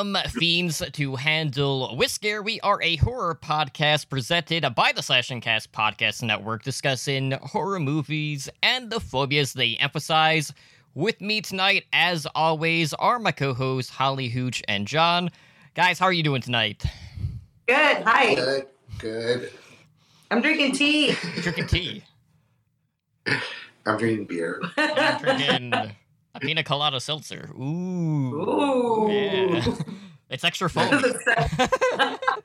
Welcome, fiends, to Handle With Scare. We are a horror podcast presented by the Slash and Cast Podcast Network, discussing horror movies and the phobias they emphasize. With me tonight, as always, are my co-hosts Holly Hooch and John. Guys, how are you doing tonight? Good. Hi. Good. Good. I'm drinking tea. Drinking tea. I'm drinking beer. I'm drinking a pina colada seltzer. Ooh. Ooh. Yeah. It's extra foamy.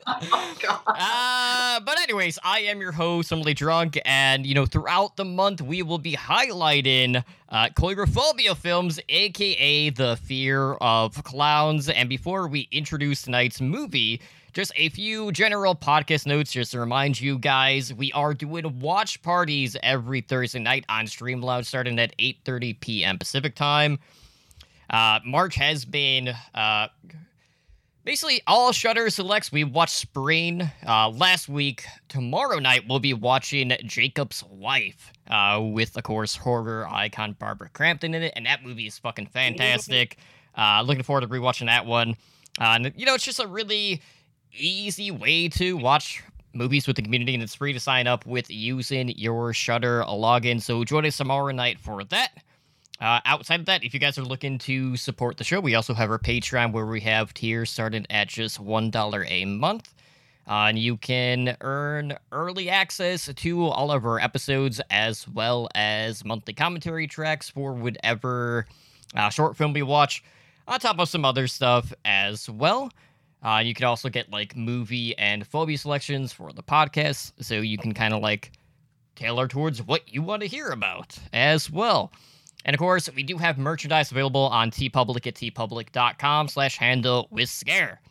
oh, God. Uh, but anyways, I am your host, Emily Drunk, and you know, throughout the month we will be highlighting uh coulrophobia films, aka the fear of clowns. And before we introduce tonight's movie, just a few general podcast notes just to remind you guys we are doing watch parties every Thursday night on Streamloud starting at 8:30 p.m. Pacific time. Uh, March has been uh, basically all Shudder selects. We watched Spring uh, last week. Tomorrow night we'll be watching Jacob's Wife uh, with, of course, horror icon Barbara Crampton in it, and that movie is fucking fantastic. Uh, looking forward to rewatching that one. Uh, and you know, it's just a really easy way to watch movies with the community, and it's free to sign up with using your Shudder login. So join us tomorrow night for that. Uh, outside of that, if you guys are looking to support the show, we also have our Patreon where we have tiers starting at just $1 a month. Uh, and you can earn early access to all of our episodes as well as monthly commentary tracks for whatever uh, short film we watch, on top of some other stuff as well. Uh, you can also get like movie and phobia selections for the podcast, so you can kind of like tailor towards what you want to hear about as well. And of course, we do have merchandise available on TeePublic at teepublic.com slash handle with scare.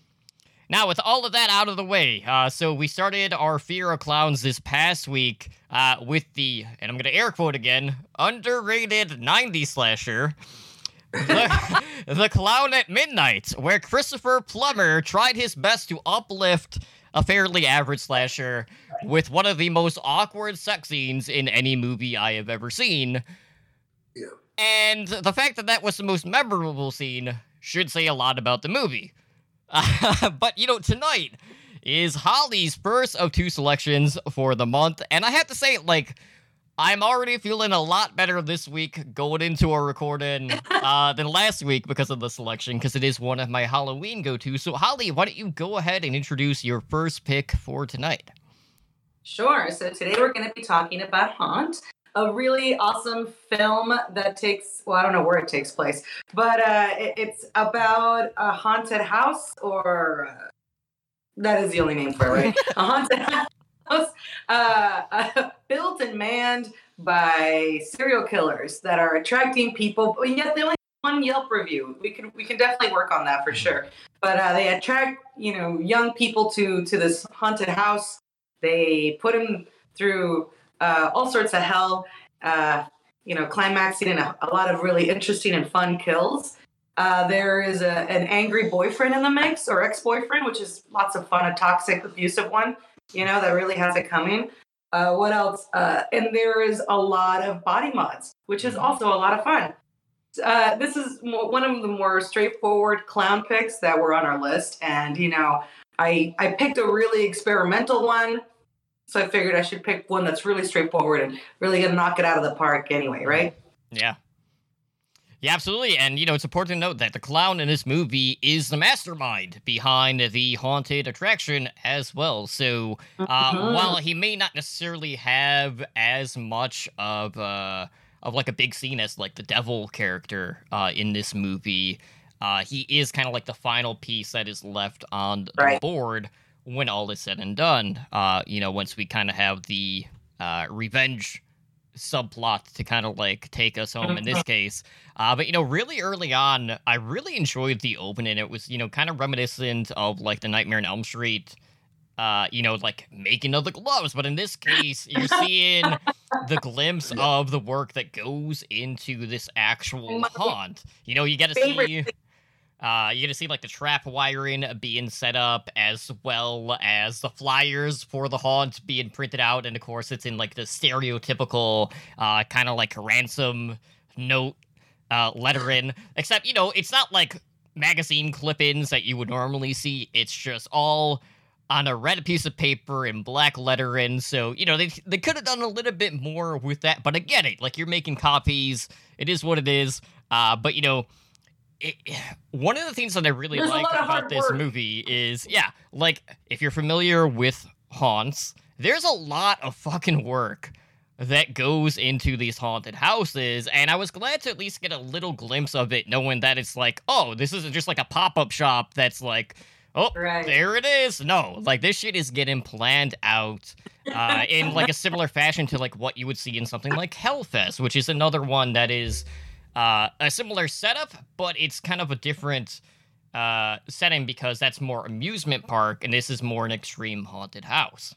Now, with all of that out of the way, uh, so we started our Fear of Clowns this past week uh, with the, and I'm going to air quote again, underrated 90s slasher, the, the Clown at Midnight, where Christopher Plummer tried his best to uplift a fairly average slasher with one of the most awkward sex scenes in any movie I have ever seen. Yeah. And the fact that that was the most memorable scene should say a lot about the movie. Uh, but, you know, tonight is Holly's first of two selections for the month. And I have to say, like, I'm already feeling a lot better this week going into our recording uh, than last week because of the selection, because it is one of my Halloween go to. So, Holly, why don't you go ahead and introduce your first pick for tonight? Sure. So today we're going to be talking about Haunt, a really awesome film that takes, well, I don't know where it takes place, but uh, it- it's about a haunted house, or uh, that is the only name for it, right? a haunted uh, uh, built and manned by serial killers that are attracting people, and yet they only have one Yelp review. We can we can definitely work on that for sure. But uh, they attract you know young people to to this haunted house. They put them through uh, all sorts of hell. Uh, you know, climaxing in a, a lot of really interesting and fun kills. Uh, there is a, an angry boyfriend in the mix, or ex-boyfriend, which is lots of fun, a toxic, abusive one. You know, that really has it coming. Uh, what else? Uh, and there is a lot of body mods, which is also a lot of fun. Uh, this is one of the more straightforward clown picks that were on our list, and you know, I I picked a really experimental one, so I figured I should pick one that's really straightforward and really gonna knock it out of the park anyway, right? Yeah. Yeah, absolutely. And, you know, it's important to note that the clown in this movie is the mastermind behind the haunted attraction as well. So, uh, Mhm. while he may not necessarily have as much of, uh, of like a big scene as like the devil character uh, in this movie, uh, he is kind of like the final piece that is left on the board when all is said and done. Uh, you know, once we kind of have the uh, revenge subplot to kind of like take us home in this case. Uh, but you know, really early on, I really enjoyed the opening. It was you know kind of reminiscent of like the Nightmare on Elm Street. Uh, you know, like making of the gloves, but in this case, you're seeing the glimpse of the work that goes into this actual haunt. You know, you get to see. Uh, you get to see like the trap wiring being set up as well as the flyers for the haunt being printed out, and of course it's in like the stereotypical uh, kind of like ransom note uh, lettering. Except you know it's not like magazine clip-ins that you would normally see. It's just all on a red piece of paper in black lettering. So you know they they could have done a little bit more with that, but I get it. Like you're making copies. It is what it is. Uh, but you know. It, one of the things that I really There's like about this work. movie is, yeah, like if you're familiar with haunts, there's a lot of fucking work that goes into these haunted houses and i was glad to at least get a little glimpse of it knowing that it's like oh this isn't just like a pop-up shop that's like oh Right. there it is no like this shit is getting planned out uh, in like a similar fashion to like what you would see in something like hellfest which is another one that is uh, a similar setup but it's kind of a different uh, setting because that's more amusement park and this is more an extreme haunted house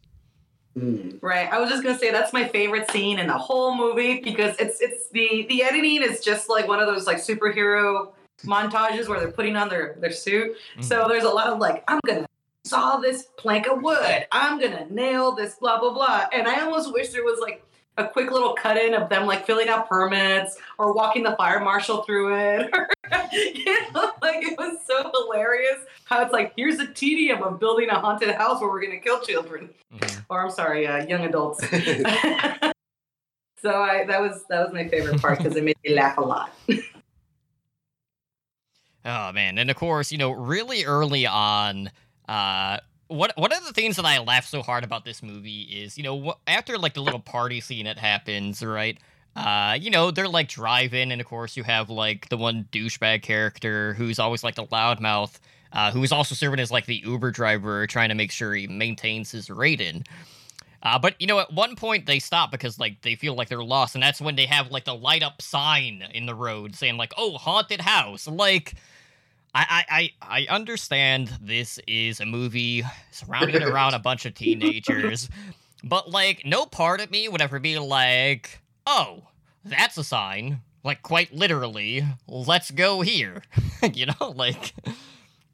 Mm. Right. I was just gonna say that's my favorite scene in the whole movie because it's it's the the editing is just like one of those like superhero montages where they're putting on their their suit. So there's a lot of like I'm gonna saw this plank of wood. I'm gonna nail this blah blah blah. And I almost wish there was like a quick little cut in of them like filling out permits or walking the fire marshal through it. you know, like it was so hilarious how it's like here's the tedium of building a haunted house where we're gonna kill children Mhm. or I'm sorry, uh, young adults. so I that was that was my favorite part because it made me laugh a lot. Oh man, and of course, you know, really early on, uh, what one of the things that I laugh so hard about this movie is, you know, after like the little party scene that happens, right? Uh, you know, they're like driving, and of course, you have like the one douchebag character who's always like the loudmouth, uh, who is also serving as like the Uber driver, trying to make sure he maintains his rating. Uh, but you know, at one point they stop because like they feel like they're lost, and that's when they have like the light up sign in the road saying like, "Oh, haunted house." Like, I I I, I understand this is a movie surrounded around a bunch of teenagers, but like, no part of me would ever be like, "Oh, that's a sign." Like quite literally, let's go here. you know, like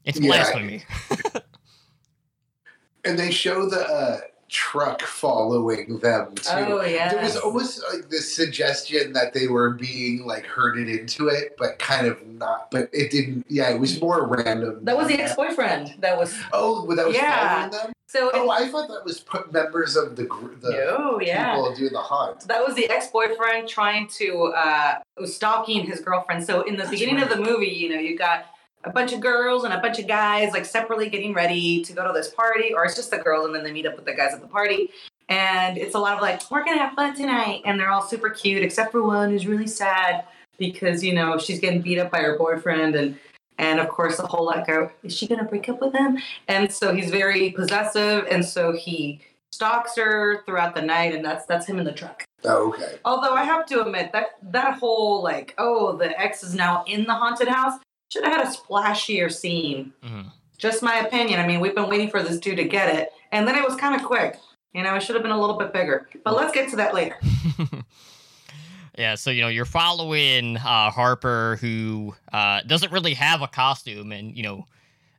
it's Yeah. blasphemy. and they show the uh, truck following them too. Oh yeah. There was almost like this suggestion that they were being like herded into it, but kind of not. But it didn't. Yeah, it was more random. that was the ex-boyfriend. That was Oh, that was Yeah. following them. so. Oh, it, I thought that was put members of the gr- the oh yeah. people doing the hunt. That was the ex-boyfriend trying to uh stalking his girlfriend. So in the That's beginning of the movie, you know, you got a bunch of girls and a bunch of guys like separately getting ready to go to this party, or it's just the girls and then they meet up with the guys at the party. And it's a lot of like, we're gonna have fun tonight, and they're all super cute, except for one who's really sad because you know she's getting beat up by her boyfriend, and and of course the whole like, is she gonna break up with him? And so he's very possessive, and so he stalks her throughout the night, and that's that's him in the truck. Oh, okay. Although I have to admit that that whole like, oh, the ex is now in the haunted house should have had a splashier scene. Mhm. Just my opinion. I mean, we've been waiting for this dude to get it, and then it was kind of quick. You know, it should have been a little bit bigger. But let's get to that later. yeah, so you know you're following uh, Harper, who uh, doesn't really have a costume, and you know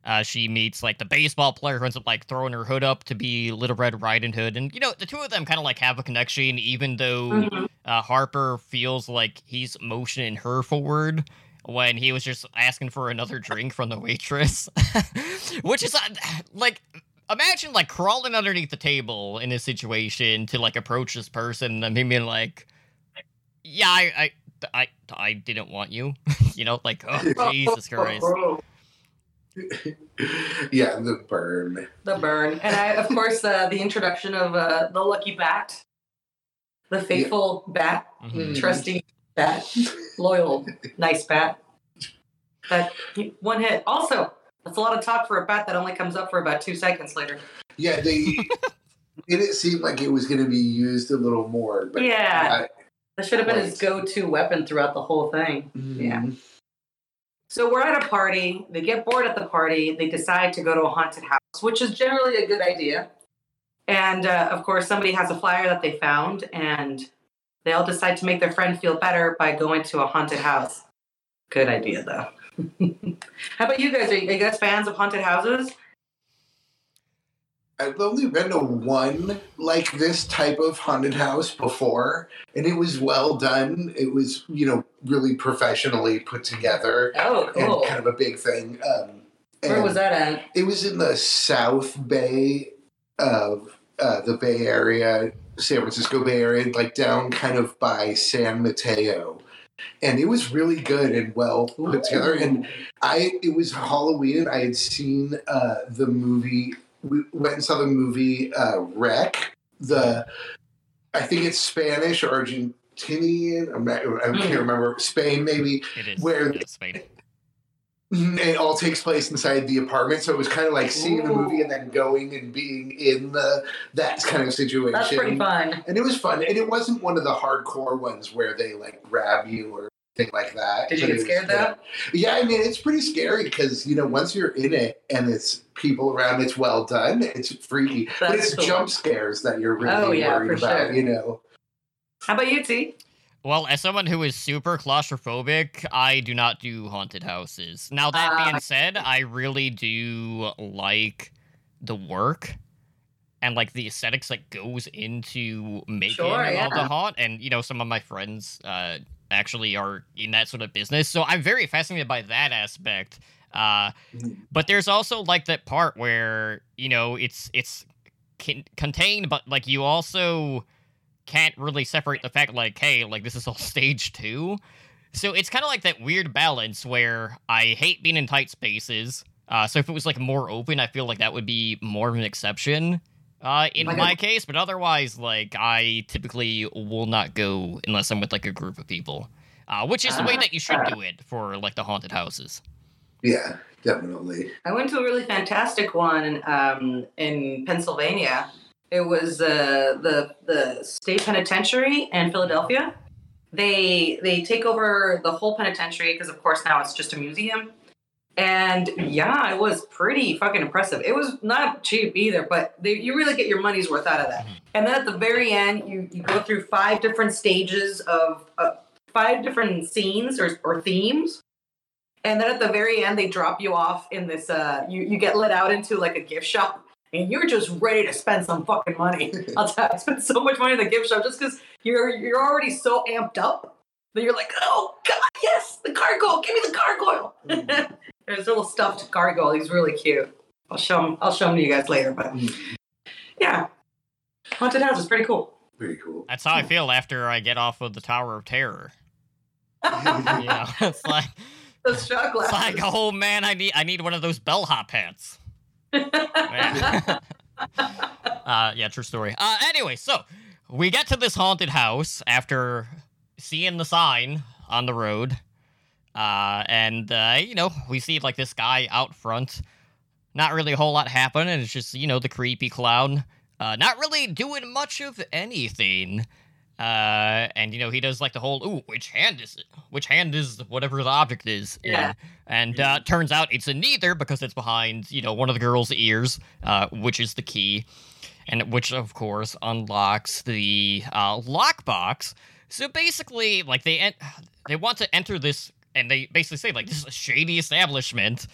uh, she meets like the baseball player who ends up like throwing her hood up to be Little Red Riding Hood, and you know the two of them kind of like have a connection, even though Mhm. uh, Harper feels like he's motioning her forward when he was just asking for another drink from the waitress, which is uh, like imagine like crawling underneath the table in this situation to like approach this person and him being like, "Yeah, I, I, I, I didn't want you," you know, like oh Jesus Christ. yeah, the burn. The burn, and I, of course, uh, the introduction of uh, the lucky bat, the faithful bat, Mhm. trusty bat, loyal, nice bat. That one hit. Also, that's a lot of talk for a bat that only comes up for about two seconds later. Yeah, they. It didn't seem like it was going to be used a little more, but Yeah. That should have been his go-to weapon throughout the whole thing. I- Yeah. So we're at a party. They get bored at the party. They decide to go to a haunted house, which is generally a good idea. And uh, of course, somebody has a flyer that they found, and they all decide to make their friend feel better by going to a haunted house. Good idea, though. How about you guys? Are you, guys fans of haunted houses? I've only been to one like this type of haunted house before, and it was well done. It was, you know, really professionally put together Oh, cool. and kind of a big thing. Um, Where was that at? It was in the South Bay of uh, the Bay Area, San Francisco Bay Area, like down kind of by San Mateo. And it was really good and well put together. And I, it was Halloween. And I had seen uh, the movie. We went and saw the movie uh, REC. The, I think it's Spanish or Argentinian. I'm not, I can't Hmm. remember. Spain maybe. It is. Where- yeah, Spain. It all takes place inside the apartment, so it was kind of like seeing the movie and then going and being in the that kind of situation. That's pretty fun. And it was fun, and it wasn't one of the hardcore ones where they like grab you or thing like that. Did you get scared good. Yeah, I mean it's pretty scary because you know once you're in it and it's people around, it's well done. It's freaky, but it's cool. jump scares that you're really Oh, yeah, worried about. sure. You know, How about you, T? Well, as someone who is super claustrophobic, I do not do haunted houses. Now that Ah. being said, I really do like the work and like the aesthetics that goes into making Sure, of the haunt. And you know, some of my friends uh, actually are in that sort of business, so I'm very fascinated by that aspect. Uh, Mhm. but there's also like that part where you know it's it's con- contained, but like you also can't really separate the fact like hey like this is all stage two so it's kind of like that weird balance where i hate being in tight spaces uh, so if it was like more open i feel like that would be more of an exception uh, in Like my case but otherwise like i typically will not go unless i'm with like a group of people uh, which is the way that you should do it for like the haunted houses yeah, definitely. I went to a really fantastic one um, in Pennsylvania. It was uh, the the state penitentiary in Philadelphia. They they take over the whole penitentiary because, of course, now it's just a museum. And yeah, it was pretty fucking impressive. It was not cheap either, but they, you really get your money's worth out of that. And then at the very end, you, you go through five different stages of uh, five different scenes or, or themes. And then at the very end, they drop you off in this. Uh, you you get let out into like a gift shop, and you're just ready to spend some fucking money. I'll tell you, I spent so much money in the gift shop just because you're you're already so amped up that you're like, oh god, yes, the gargoyle, give me the gargoyle. Mhm. There's a little stuffed gargoyle. He's really cute. I'll show him. I'll show him to you guys later. But yeah, haunted house is pretty cool. Pretty cool. that's how i feel after i get off of the tower of terror yeah it's like The shot it's glasses. like oh man i need i need one of those bellhop hats Yeah. uh, yeah, true story. Uh, anyway, so we get to this haunted house after seeing the sign on the road. Uh, and, uh, you know, we see like this guy out front. Not really a whole lot happen, and it's just, you know, the creepy clown. Uh, not really doing much of anything. Uh, and you know, he does like the whole, ooh, which hand is it? Which hand is whatever the object is? in?" Yeah. And uh, turns out it's a neither because it's behind, you know, one of the girl's ears, uh, which is the key, and which of course unlocks the uh, lockbox. So basically, like they en- they want to enter this, and they basically say like this is a shady establishment.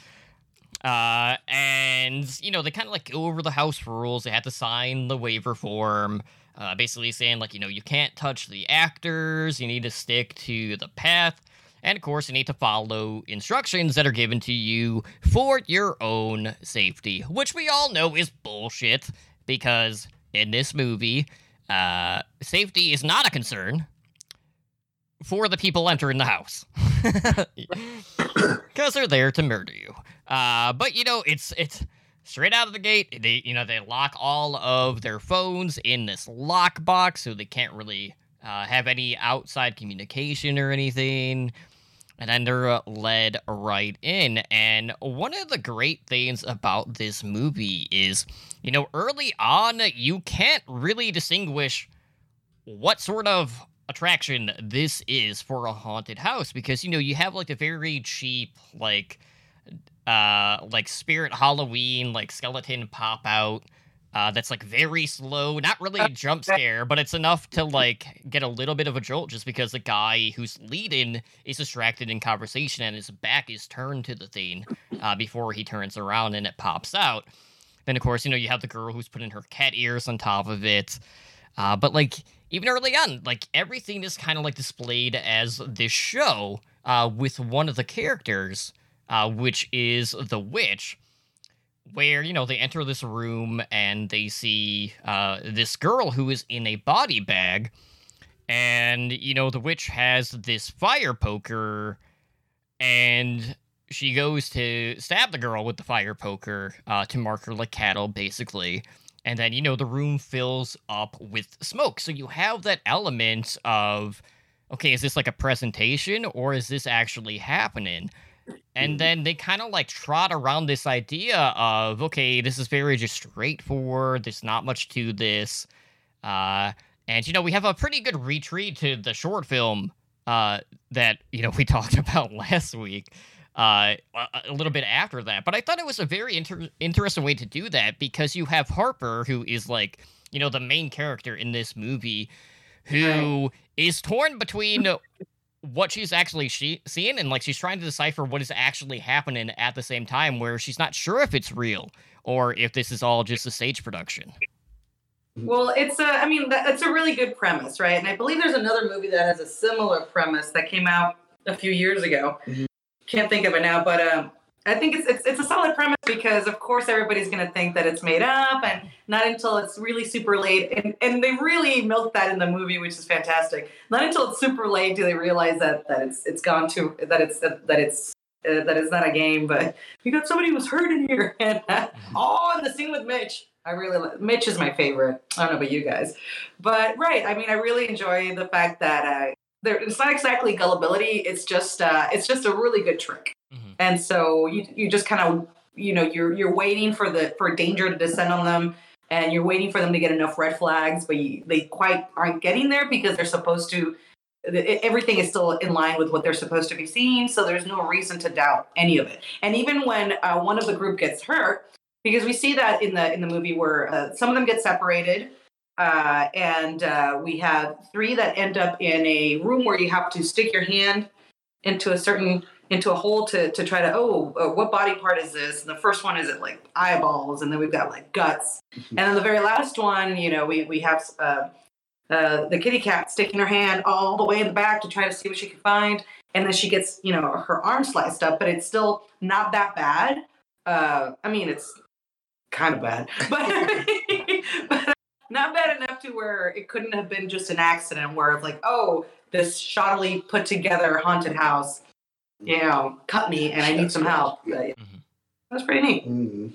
Uh, and you know they kind of like go over the house rules. They have to sign the waiver form, uh, basically saying like you know you can't touch the actors. You need to stick to the path. And of course, you need to follow instructions that are given to you for your own safety, which we all know is bullshit because in this movie, uh, safety is not a concern for the people entering the house because they're there to murder you. Uh, but you know, it's it's straight out of the gate. They you know they lock all of their phones in this lockbox, so they can't really uh, have any outside communication or anything. And then they're uh, led right in. And one of the great things about this movie is, you know, early on, you can't really distinguish what sort of attraction this is for a haunted house because, you know, you have like a very cheap, like, uh, like Spirit Halloween, like skeleton pop out. Uh, that's like very slow, not really a jump scare, but it's enough to like get a little bit of a jolt just because the guy who's leading is distracted in conversation and his back is turned to the thing uh, before he turns around and it pops out. then of course, you know, you have the girl who's putting her cat ears on top of it. Uh, but like even early on, like everything is kind of like displayed as this show uh, with one of the characters, uh, which is the witch, where you know they enter this room and they see uh, this girl who is in a body bag, and you know the witch has this fire poker, and she goes to stab the girl with the fire poker uh, to mark her like cattle, basically. And then, you know, the room fills up with smoke. So you have that element of, okay, is this like a presentation or is this actually happening? And then they kind of like trot around this idea of, okay, this is very just straightforward. There's not much to this. Uh, and, you know, we have a pretty good retreat to the short film uh, that, you know, we talked about last week uh, a, little bit after that. But I thought it was a very inter- interesting way to do that because you have Harper, who is like, you know, the main character in this movie, who is torn between what she's actually she- seeing and like she's trying to decipher what is actually happening at the same time, where she's not sure if it's real or if this is all just a stage production. Well, it's a, I mean, that's a really good premise, right? And I believe there's another movie that has a similar premise that came out a few years ago. Mm-hmm can't think of it now, but um, I think it's, it's it's a solid premise because of course everybody's going to think that it's made up, and not until it's really super late, and and they really milk that in the movie, which is fantastic. Not until it's super late do they realize that that it's it's gone to that it's that, that it's uh, that it's not a game, but we got somebody who's hurt in here, and oh, and the scene with Mitch. I really Mitch is my favorite. I don't know about you guys, but right. I mean, I really enjoy the fact that uh, there, it's not exactly gullibility. It's just uh, it's just a really good trick. And so you you just kind of you know you're you're waiting for the for danger to descend on them, and you're waiting for them to get enough red flags, but you, they quite aren't getting there because they're supposed to. Everything is still in line with what they're supposed to be seeing, so there's no reason to doubt any of it. And even when uh, one of the group gets hurt, because we see that in the in the movie where uh, some of them get separated uh, and uh, we have three that end up in a room where you have to stick your hand into a certain into a hole to to try to oh uh, what body part is this? And the first one is it like eyeballs and then we've got like guts. Mm-hmm. and then the very last one you know we we have uh, uh, the kitty cat sticking her hand all the way in the back to try to see what she can find. And then she gets you know her arm sliced up but it's still not that bad. Uh, i mean it's kind of bad but, but not bad enough to where it couldn't have been just an accident where it's like, oh, this shoddily put together haunted house, you know, cut me and I need some help. Mm-hmm. That's pretty neat. Mm-hmm.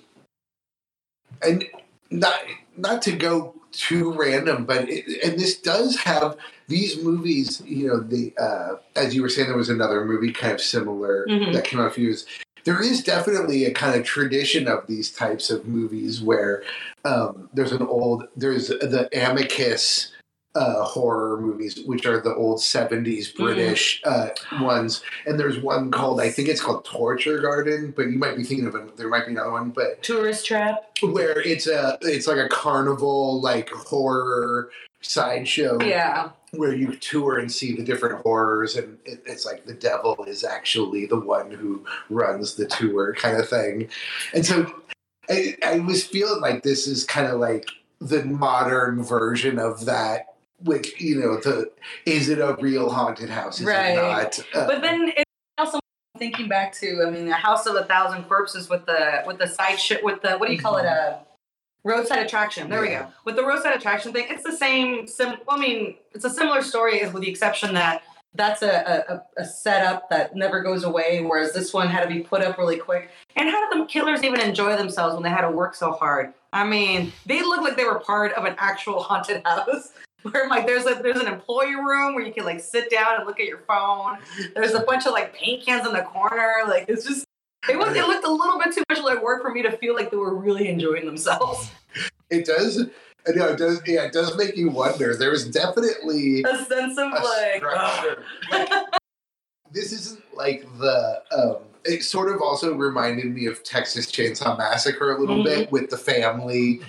And not not to go too random, but it, and this does have these movies. You know, the uh, as you were saying, there was another movie kind of similar mm-hmm. that came out a few years there is definitely a kind of tradition of these types of movies where um, there's an old there's the amicus uh, horror movies, which are the old 70s mm-hmm. British uh, ones. And there's one called, I think it's called Torture Garden, but you might be thinking of it. There might be another one, but Tourist Trap, where it's a it's like a carnival like horror sideshow. Yeah. Where you tour and see the different horrors, and it, it's like the devil is actually the one who runs the tour, kind of thing. And so I, I was feeling like this is kind of like the modern version of that which you know the is it a real haunted house is right. it not uh, but then it's also thinking back to i mean the house of a thousand corpses with the with the side shit with the what do you call it a roadside attraction there yeah. we go with the roadside attraction thing it's the same sim well, i mean it's a similar story with the exception that that's a, a, a, setup that never goes away, whereas this one had to be put up really quick. And how did the killers even enjoy themselves when they had to work so hard? I mean, they looked like they were part of an actual haunted house. Where like there's a there's an employee room where you can like sit down and look at your phone. There's a bunch of like paint cans in the corner. Like it's just it was it looked a little bit too much like work for me to feel like they were really enjoying themselves. It does know it does. Yeah, it does make you wonder. There is definitely a sense of a like, like this isn't like the. Um, it sort of also reminded me of Texas Chainsaw Massacre a little mm-hmm. bit with the family.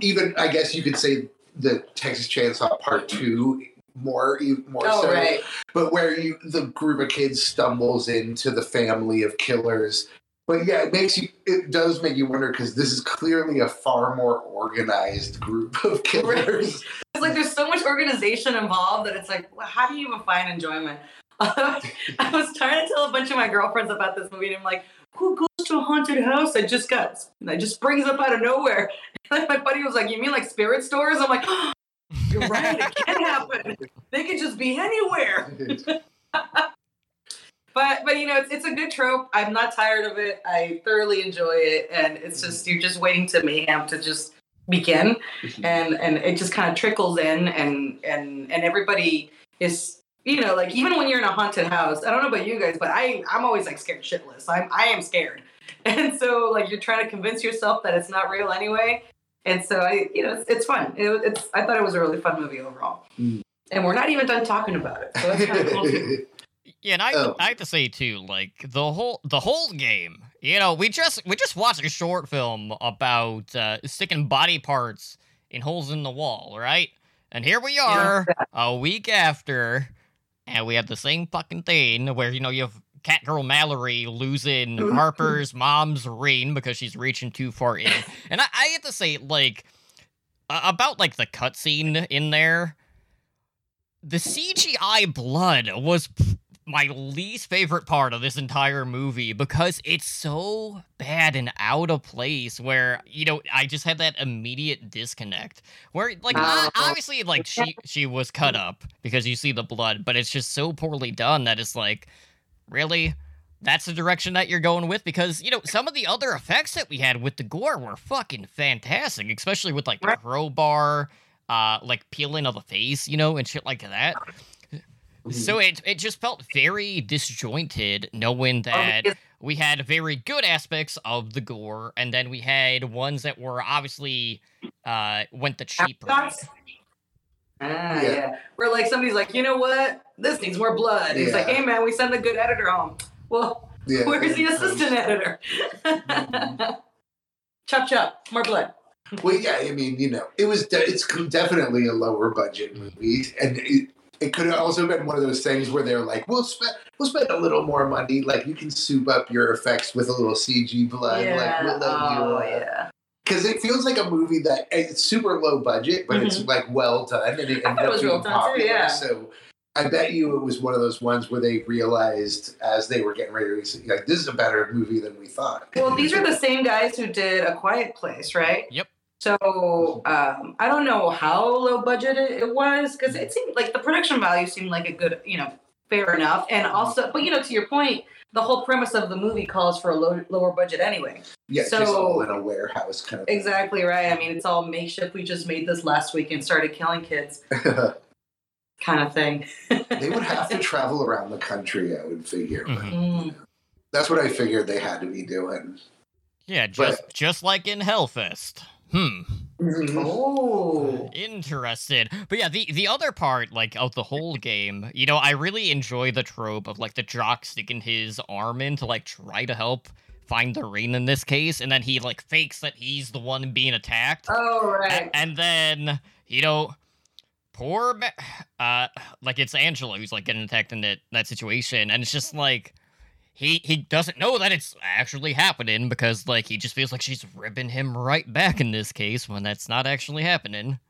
Even I guess you could say the Texas Chainsaw Part Two more more oh, so. Right. But where you the group of kids stumbles into the family of killers but yeah, it makes you. It does make you wonder because this is clearly a far more organized group of killers. It's like there's so much organization involved that it's like, well, how do you even find enjoyment? I was trying to tell a bunch of my girlfriends about this movie, and I'm like, who goes to a haunted house that just got that just springs up out of nowhere? And my buddy was like, you mean like spirit stores? I'm like, oh, you're right, it can happen. They could just be anywhere. but but you know, it's it's a good trope. I'm not tired of it. I thoroughly enjoy it, and it's just you're just waiting to mayhem to just begin, and and it just kind of trickles in, and and and everybody is you know like even when you're in a haunted house. I don't know about you guys, but I I'm always like scared shitless. I'm I am scared, and so like you're trying to convince yourself that it's not real anyway. And so I, you know, it's, it's fun. It, it's I thought it was a really fun movie overall. Mm. And we're not even done talking about it. So that's kind of cool. Yeah, and I, Oh. I have to say too, like the whole the whole game. You know, we just we just watched a short film about uh, sticking body parts in holes in the wall, right? And here we are, a week after, and we have the same fucking thing where you know you have Catgirl Mallory losing Harper's mom's ring because she's reaching too far in. And I, I have to say, like, uh, about like the cutscene in there, the CGI blood was p- my least favorite part of this entire movie because it's so bad and out of place where you know i just had that immediate disconnect where like Oh. obviously like she she was cut up because you see the blood but it's just so poorly done that it's like really that's the direction that you're going with because you know some of the other effects that we had with the gore were fucking fantastic especially with like the crowbar uh like peeling of the face you know and shit like that. So it it just felt very disjointed knowing that because- we had very good aspects of the gore and then we had ones that were obviously uh went the cheap route. Afterthoughts? Ah, Yeah. yeah. Where like somebody's like, you know what? This needs more blood. He's like, hey man, we sent the good editor home. Well, Yeah, where's the yeah. assistant editor? chop chop, more blood. Well, yeah, I mean, you know, it was de- it's definitely a lower budget movie, and it, it could have also been one of those things where they're like, we'll spend we'll spend a little more money, like you can soup up your effects with a little CG blood, like we'll let oh, you. yeah. Because it feels like a movie that it's super low budget, but it's like well done, and it Mm-hmm. I thought ended up being well done, too, popular. yeah. So. I bet you it was one of those ones where they realized as they were getting ready to release like this is a better movie than we thought. Well, these are the same guys who did A Quiet Place, right? Yep. So um, I don't know how low budget it, it was because it seemed like the production value seemed like a good, you know, fair enough. And also, but you know, to your point, the whole premise of the movie calls for a low, lower budget anyway. Yeah, So- just all in a warehouse kind of. Exactly right. I mean, it's all makeshift. We just made this last week and started killing kids, kind of thing. they would have to travel around the country, I would figure. but Mhm. Mm. That's what I figured they had to be doing. yeah just just like in hellfest hmm Oh. Interested. But yeah, the the other part, like of the whole game, you know, I really enjoy the trope of like the jock sticking his arm in to like try to help find the ring in this case, and then he like fakes that he's the one being attacked. Oh, right. and then, you know, poor ma- uh like it's Angela who's like getting attacked in that that situation, and it's just like he he doesn't know that it's actually happening because like he just feels like she's ripping him right back in this case when that's not actually happening.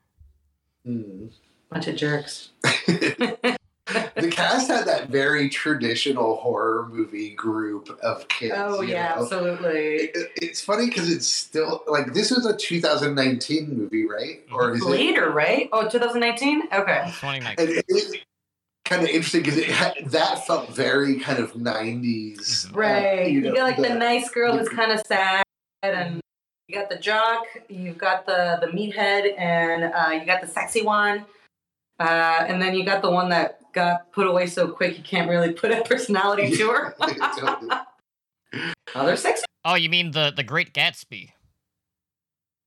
Hmm. Bunch of jerks. the cast had that very traditional horror movie group of kids. Oh, you yeah, know? absolutely. It- it's funny because it's still like this was a 2019 movie, right? Or is it? Later, right? Oh, 2019? Okay. 29. And it is kind of interesting because it that felt very kind of 90s. uh, Right. You, know, got like the, the- nice girl the- who's kind of sad, and you got the jock, you've got the, the meathead, and uh, you got the sexy one. Uh, and then you got the one that got put away so quick you can't really put a personality to her. Totally. oh, they're sexy. Oh, you mean the the Great Gatsby?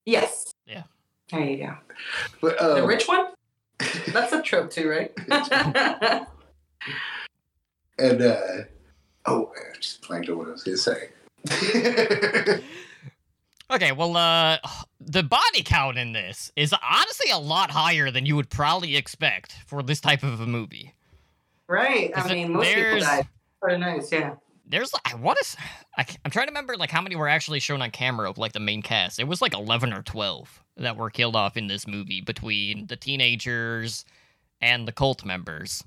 Yes. Yeah. There you go. but, The um, rich one? That's a trope too, right? and uh, oh, I just blanked on what I was going to say. Okay, well, uh, the body count in this is honestly a lot higher than you would probably expect for this type of a movie. right. I mean, most people there's- died. Pretty nice, yeah. there's I want to I, am trying to remember like how many were actually shown on camera of like the main cast. It was like 11 or 12 that were killed off in this movie between the teenagers and the cult members.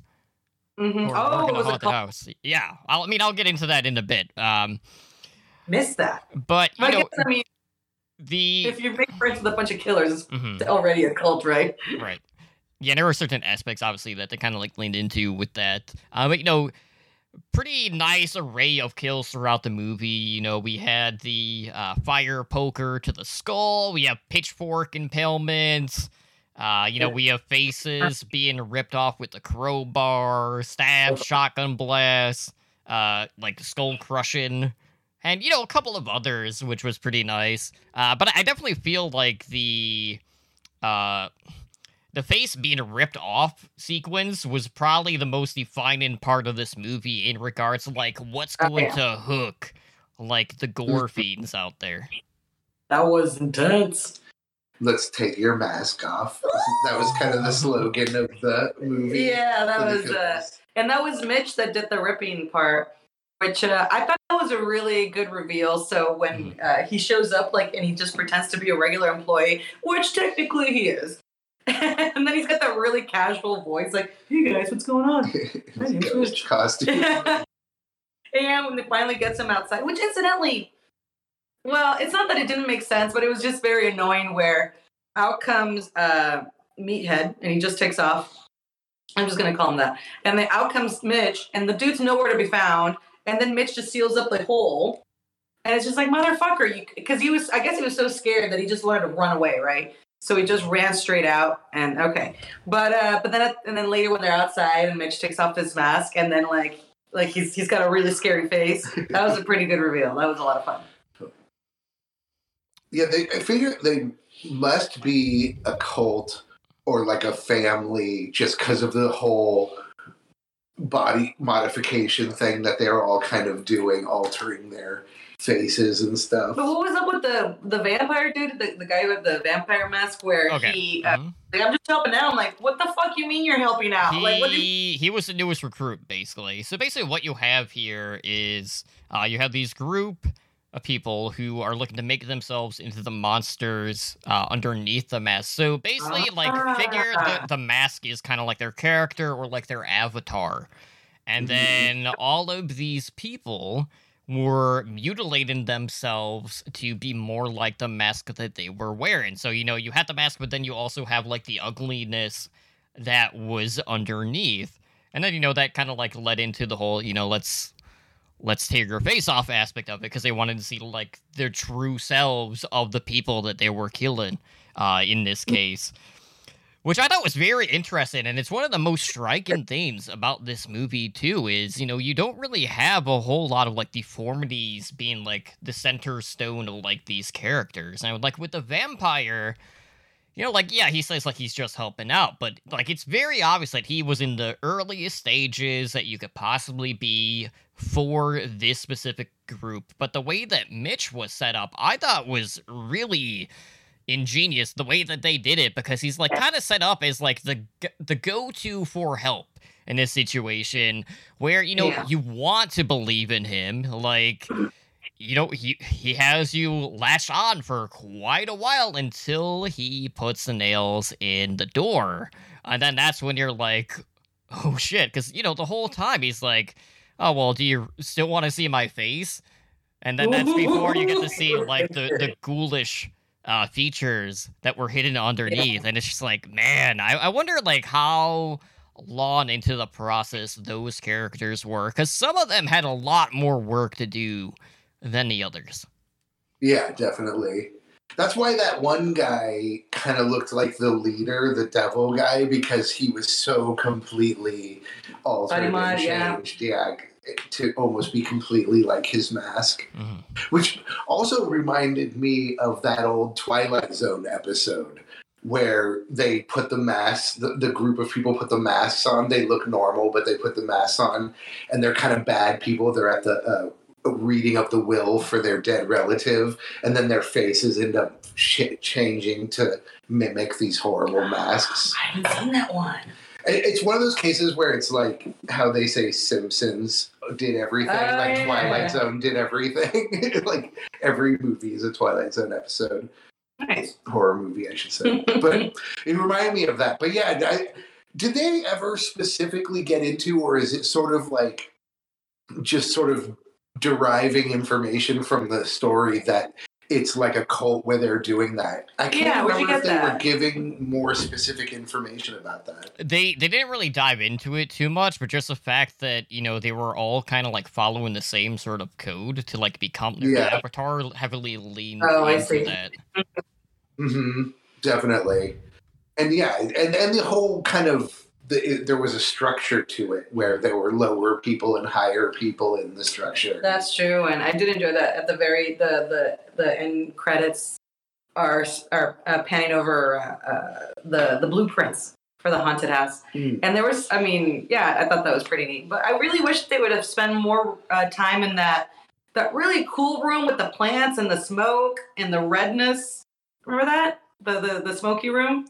Mm-hmm. Oh, it was a cult. house. Yeah, I'll, I mean I'll get into that in a bit. Um, Missed that. but you I know guess I mean, the if you make friends with a bunch of killers, it's Mhm. already a cult, right? Right. Yeah, there were certain aspects, obviously, that they kind of like leaned into with that. Uh, but you know, pretty nice array of kills throughout the movie. You know, we had the uh, fire poker to the skull. We have pitchfork impalements. Uh, you know, we have faces being ripped off with the crowbar, stab, shotgun blast, uh, like skull crushing, and you know, a couple of others, which was pretty nice. Uh, but I definitely feel like the uh the face being ripped off sequence was probably the most defining part of this movie in regards to like what's Oh, going yeah. to hook like the gore fiends out there. That was intense. Let's take your mask off. That was kind of the slogan of the movie. Yeah, that was uh, and that was Mitch that did the ripping part, which uh, I thought that was a really good reveal. So when uh, he shows up, like, and he just pretends to be a regular employee, which technically he is, and then he's got that really casual voice, like, "Hey guys, what's going on?" My name's Ghost costume. and when it finally gets him outside, which incidentally, well, it's not that it didn't make sense, but it was just very annoying where out comes uh, Meathead and he just takes off. I'm just gonna call him that. And then out comes Mitch, and the dude's nowhere to be found. And then Mitch just seals up the hole. And it's just like, motherfucker, you because he was I guess he was so scared that he just wanted to run away, right? So he just ran straight out and okay. But uh but then and then later when they're outside and Mitch takes off his mask and then like like he's he's got a really scary face. That was a pretty good reveal. That was a lot of fun. Yeah, they, I figure they must be a cult or like a family just because of the whole body modification thing that they're all kind of doing, altering their faces and stuff. But what was up with the the vampire dude, the, the guy with the vampire mask where Okay. he uh, Mhm. like, I'm just helping out. I'm like, what the fuck you mean you're helping out? like what did He he was the newest recruit, basically. So basically, what you have here is uh, you have these group of people who are looking to make themselves into the monsters uh, underneath the mask. So basically, like figure Ah. the, the mask is kind of like their character or like their avatar, and Mhm. then all of these people were mutilating themselves to be more like the mask that they were wearing. So, you know, you had the mask, but then you also have like the ugliness that was underneath. And then, you know, that kind of like led into the whole, you know, let's let's take your face off aspect of it because they wanted to see like their true selves of the people that they were killing uh in this case which I thought was very interesting, and it's one of the most striking things about this movie too. Is you know you don't really have a whole lot of like deformities being like the center stone of like these characters, and like with the vampire, you know, like yeah, he says like he's just helping out, but like it's very obvious that he was in the earliest stages that you could possibly be for this specific group. But the way that Mitch was set up, I thought was really ingenious the way that they did it because he's like kind of set up as like the the go-to for help in this situation where you know Yeah. you want to believe in him like you know he he has you latched on for quite a while until he puts the nails in the door. And then that's when you're like oh shit because you know the whole time he's like oh well do you still want to see my face? And then that's before you get to see like the the ghoulish uh features that were hidden underneath and it's just like man i, I wonder like how long into the process those characters were because some of them had a lot more work to do than the others Yeah, definitely. That's why that one guy kind of looked like the leader, the devil guy, because he was so completely altered Body mod, and yeah. changed. Yeah, to almost be completely like his mask. Mhm. Which also reminded me of that old Twilight Zone episode where they put the masks, the, the group of people put the masks on. They look normal, but they put the masks on, and they're kind of bad people. They're at the uh, reading of the will for their dead relative, and then their faces end up ch- changing to mimic these horrible masks. I haven't seen that one. It- It's one of those cases where it's like how they say Simpsons did everything. Oh, like yeah. Twilight Zone did everything. like every movie is a Twilight Zone episode, Nice. horror movie, I should say. but it reminded me of that. But yeah, I, did they ever specifically get into, or is it sort of like just sort of deriving information from the story that it's like a cult where they're doing that? I can't Yeah, where'd you remember if get they were giving more specific information about that. They they didn't really dive into it too much, but just the fact that you know they were all kind of like following the same sort of code to like become the Yeah. Avatar heavily leaned Oh, I into see. that. hmm Definitely, and yeah, and and the whole kind of the, it, there was a structure to it where there were lower people and higher people in the structure. That's true, and I did enjoy that. At the very the the the end credits are are uh, panning over uh, uh, the the blueprints for the haunted house, Mm. and there was, I mean, yeah, I thought that was pretty neat. But I really wish they would have spent more uh, time in that that really cool room with the plants and the smoke and the redness. Remember that the the the smoky room?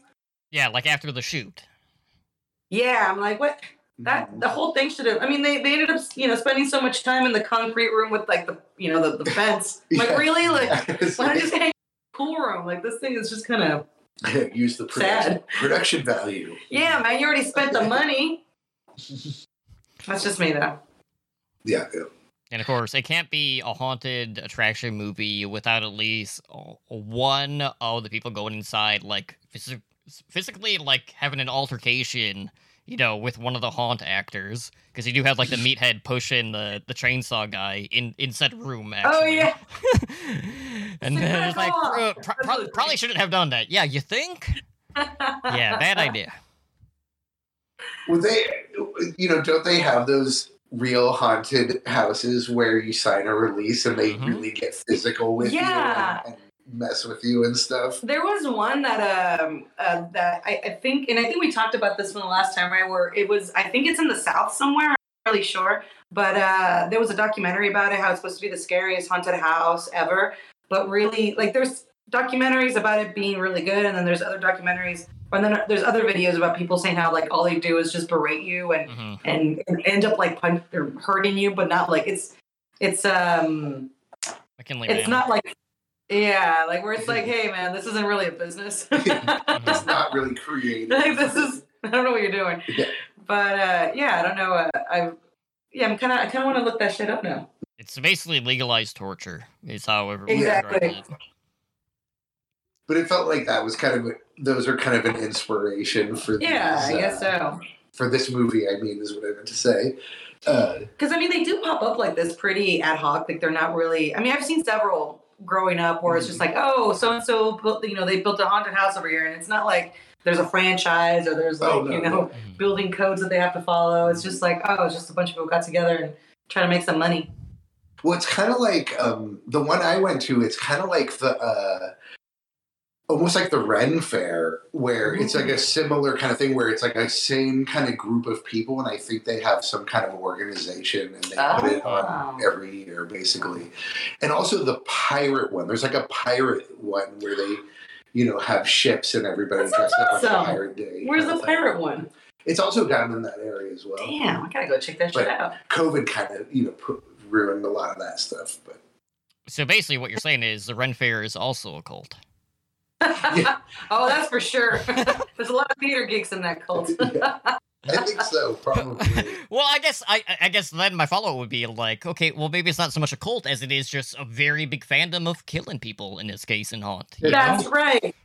Yeah, like after the shoot. Yeah, I'm like, what? That mm-hmm. the whole thing should have. I mean, they, they ended up you know spending so much time in the concrete room with like the you know the, the fence. I'm Like really, like It's why not like- just hang in pool room? Like this thing is just kind of use the production, Sad. production value. yeah, man. You already spent the money. That's just me though. Yeah, yeah. And of course, it can't be a haunted attraction movie without at least one of the people going inside, like phys- physically, like having an altercation, you know, with one of the haunt actors, because you do have like the meathead pushing the the chainsaw guy in in said room. Actually. Oh yeah. and then it's like, "Back pro- pro- probably shouldn't have done that. Yeah, you think? Yeah, bad idea. Well, they, you know, don't they have those real haunted houses where you sign a release and they Mhm. really get physical with Yeah. you and, and mess with you and stuff? There was one that um uh, that I, I think, and I think we talked about this one the last time, right? Where it was, I think it's in the South somewhere. I'm not really sure, but uh, there was a documentary about it, how it's supposed to be the scariest haunted house ever. But really, like, there's documentaries about it being really good, and then there's other documentaries, and then there's other videos about people saying how like all they do is just berate you and hmm and, and end up like punch or hurting you, but not like it's it's um McKamey it's Man. not like yeah like where it's like hey man this isn't really a business It's not really creative. like this is i don't know what you're doing Yeah. but uh yeah i don't know uh, i yeah i'm kind of i kind of want to look that shit up now It's basically legalized torture. Is how everyone Exactly. it. But it felt like that was kind of those are kind of an inspiration for yeah these, i guess uh, so for this movie. I mean, is what I meant to say. Uh, because i mean they do pop up like this pretty ad hoc like they're not really i mean i've seen several growing up where it's just like oh so and so built you know they built a haunted house over here and it's not like there's a franchise or there's like Oh, no, you know no. Mhm. building codes that they have to follow it's just like oh it's just a bunch of people got together and try to make some money Well, it's kind of like um, the one I went to. It's kind of like the uh, almost like the Ren Fair, where it's like a mm-hmm. similar kind of thing, where it's like a same kind of group of people, and I think they have some kind of organization, and they put it Oh. on every year, basically. And also the pirate one. There's like a pirate one where they, you know, have ships and everybody That sounds dressed up like a pirate day. where's the pirate one It's also down in that area as well. damn i gotta go check that shit out COVID kind of, you know, put, ruined a lot of that stuff, but. So basically, what you're saying is the Ren Fair is also a cult. oh that's for sure there's a lot of theater geeks in that cult Yeah. I think so, probably. Well, I guess I, I guess then my follow up would be like, okay, well maybe it's not so much a cult as it is just a very big fandom of killing people in this case in Haunt. you that's know? right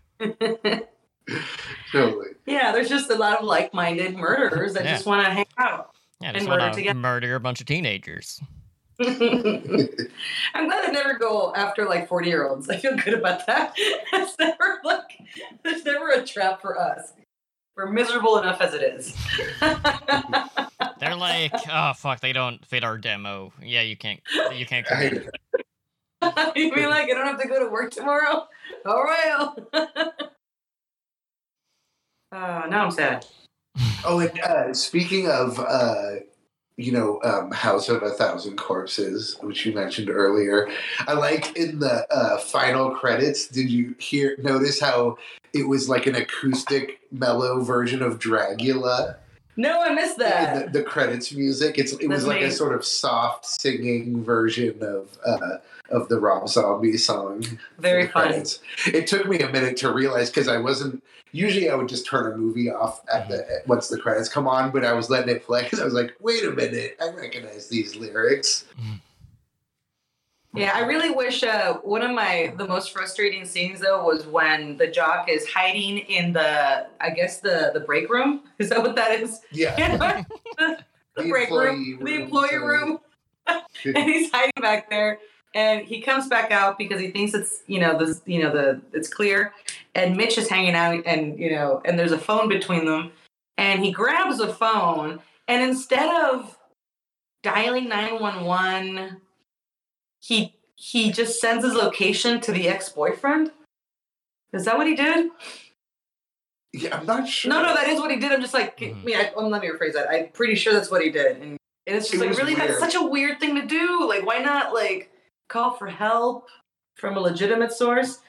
totally. yeah there's just a lot of like-minded murderers that Yeah. just want to hang out Yeah, and just murder want to together. murder a bunch of teenagers. I'm glad I never go after like 40 year olds. I feel good about that. It's never like there's never a trap for us. We're miserable enough as it is. They're like, oh fuck, they don't fit our demo. Yeah, you can't, you can't. Come in. you mean like I don't have to go to work tomorrow? All right. uh, now I'm sad. oh, and uh, speaking of, uh, you know, um, House of a Thousand Corpses, which you mentioned earlier, I like in the uh, final credits. Did you hear? Notice how it was like an acoustic, mellow version of Dragula. No, I missed that. the, the credits music. It's it was That's like a sort of soft singing version of uh, of the Rob Zombie song. Very the fun. credits. It took me a minute to realize because I wasn't. Usually, I would just turn a movie off at the once the credits come on, but I was letting it play because I was like, "Wait a minute, I recognize these lyrics." Yeah, I really wish uh, one of my the most frustrating scenes though was when the jock is hiding in the I guess the the break room. Is that what that is? Yeah, the, the break room, the employee sorry. room, and he's hiding back there. And he comes back out because he thinks it's you know the you know the it's clear, and Mitch is hanging out and you know and there's a phone between them, and he grabs the phone and instead of dialing nine one one he he just sends his location to the ex-boyfriend? Is that what he did? Yeah, I'm not sure. no no that is what he did. I'm just like. I mean I, um, let me rephrase that. I'm pretty sure that's what he did. And, and it's just It like really? That's such a weird thing to do. Like why not like call for help from a legitimate source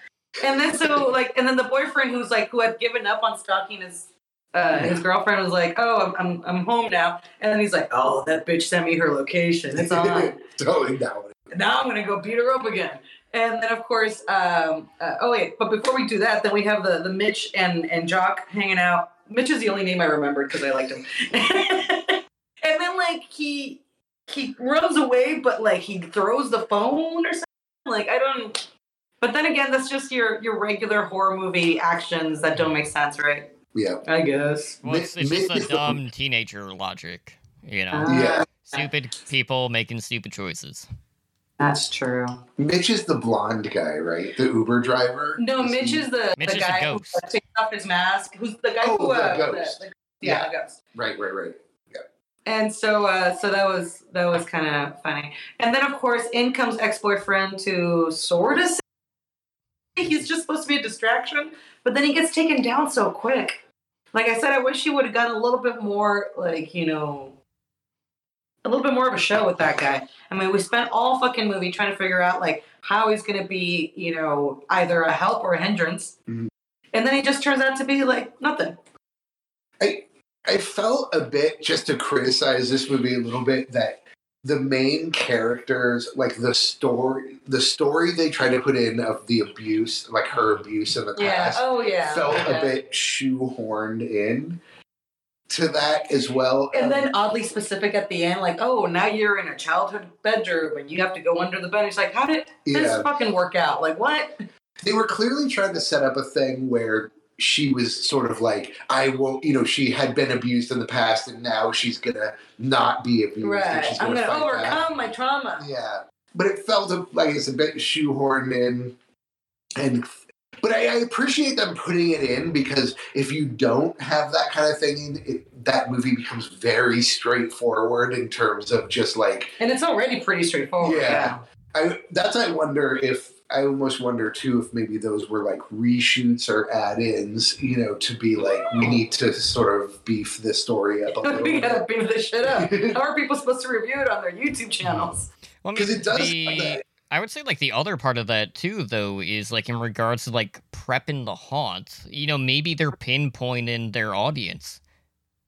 and then so like and then the boyfriend who's like who had given up on stalking his uh, his girlfriend was like, "Oh, I'm, I'm I'm home now," and then he's like, "Oh, that bitch sent me her location. It's on." totally down. now I'm gonna go beat her up again. And then of course, um, uh, oh wait, but before we do that, then we have the the Mitch and and Jock hanging out. Mitch is the only name I remembered because I liked him. and then like he he runs away, but like he throws the phone or something. Like I don't. But then again, that's just your your regular horror movie actions that don't make sense, right? Yeah, I guess. Well, it's, it's Mi- just Mi- a dumb teenager logic. You know, Uh, yeah. stupid people making stupid choices. That's true. Mitch is the blonde guy, right? The Uber driver. No, Is Mitch he- is the, Mitch the is guy who ghost. takes off his mask. Who's the guy Oh, who the uh, ghost. the- yeah, the ghost. right, right, right. And so, uh, so that was that was kind of funny. And then, of course, in comes ex boyfriend to sort of. He's just supposed to be a distraction, but then he gets taken down so quick. Like I said, I wish he would have gotten a little bit more, like you know, a little bit more of a show with that guy. I mean, we spent all fucking movie trying to figure out like how he's going to be, you know, either a help or a hindrance, Mhm. and then he just turns out to be like nothing. I felt a bit just to criticize this movie a little bit that the main characters, like the story, the story they try to put in of the abuse, like her abuse in the past, Oh yeah. felt Yeah. a bit shoehorned in to that as well. And Um, then oddly specific at the end, like, oh, now you're in a childhood bedroom and you have to go under the bed. It's like, how did this fucking work out? Like, what? they were clearly trying to set up a thing where she was sort of like, I won't, you know, she had been abused in the past and now she's gonna not be abused. Right. she's I'm gonna gonna overcome my trauma. Yeah, but it felt like it's a bit shoehorned in, and but I, I appreciate them putting it in because if you don't have that kind of thing, it, that movie becomes very straightforward in terms of just like And it's already pretty straightforward. Yeah. I. That's I wonder if I almost wonder too if maybe those were like reshoots or add-ins, you know, to be like we need to sort of beef this story up a little we bit. gotta beat this shit up. How are people supposed to review it on their YouTube channels? Well, I Because mean, it does the- I would say like the other part of that too, though, is like in regards to like prepping the haunt. You know, maybe they're pinpointing their audience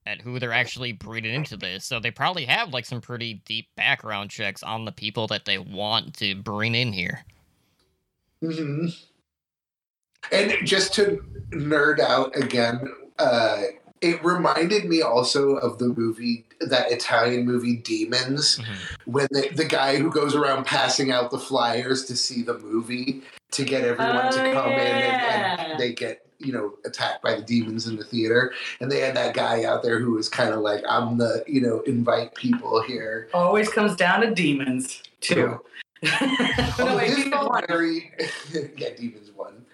at who they're actually bringing into this, so they probably have like some pretty deep background checks on the people that they want to bring in here. Hmm And just to nerd out again, uh, it reminded me also of the movie, that Italian movie Demons, when the, the guy who goes around passing out the flyers to see the movie to get everyone to Oh, come in and, and they get you know attacked by the demons in the theater. And they had that guy out there who was kind of like i'm the you know invite people here. Always comes down to demons, too. no, Although wait, this demons felt one. very yeah, Demons one.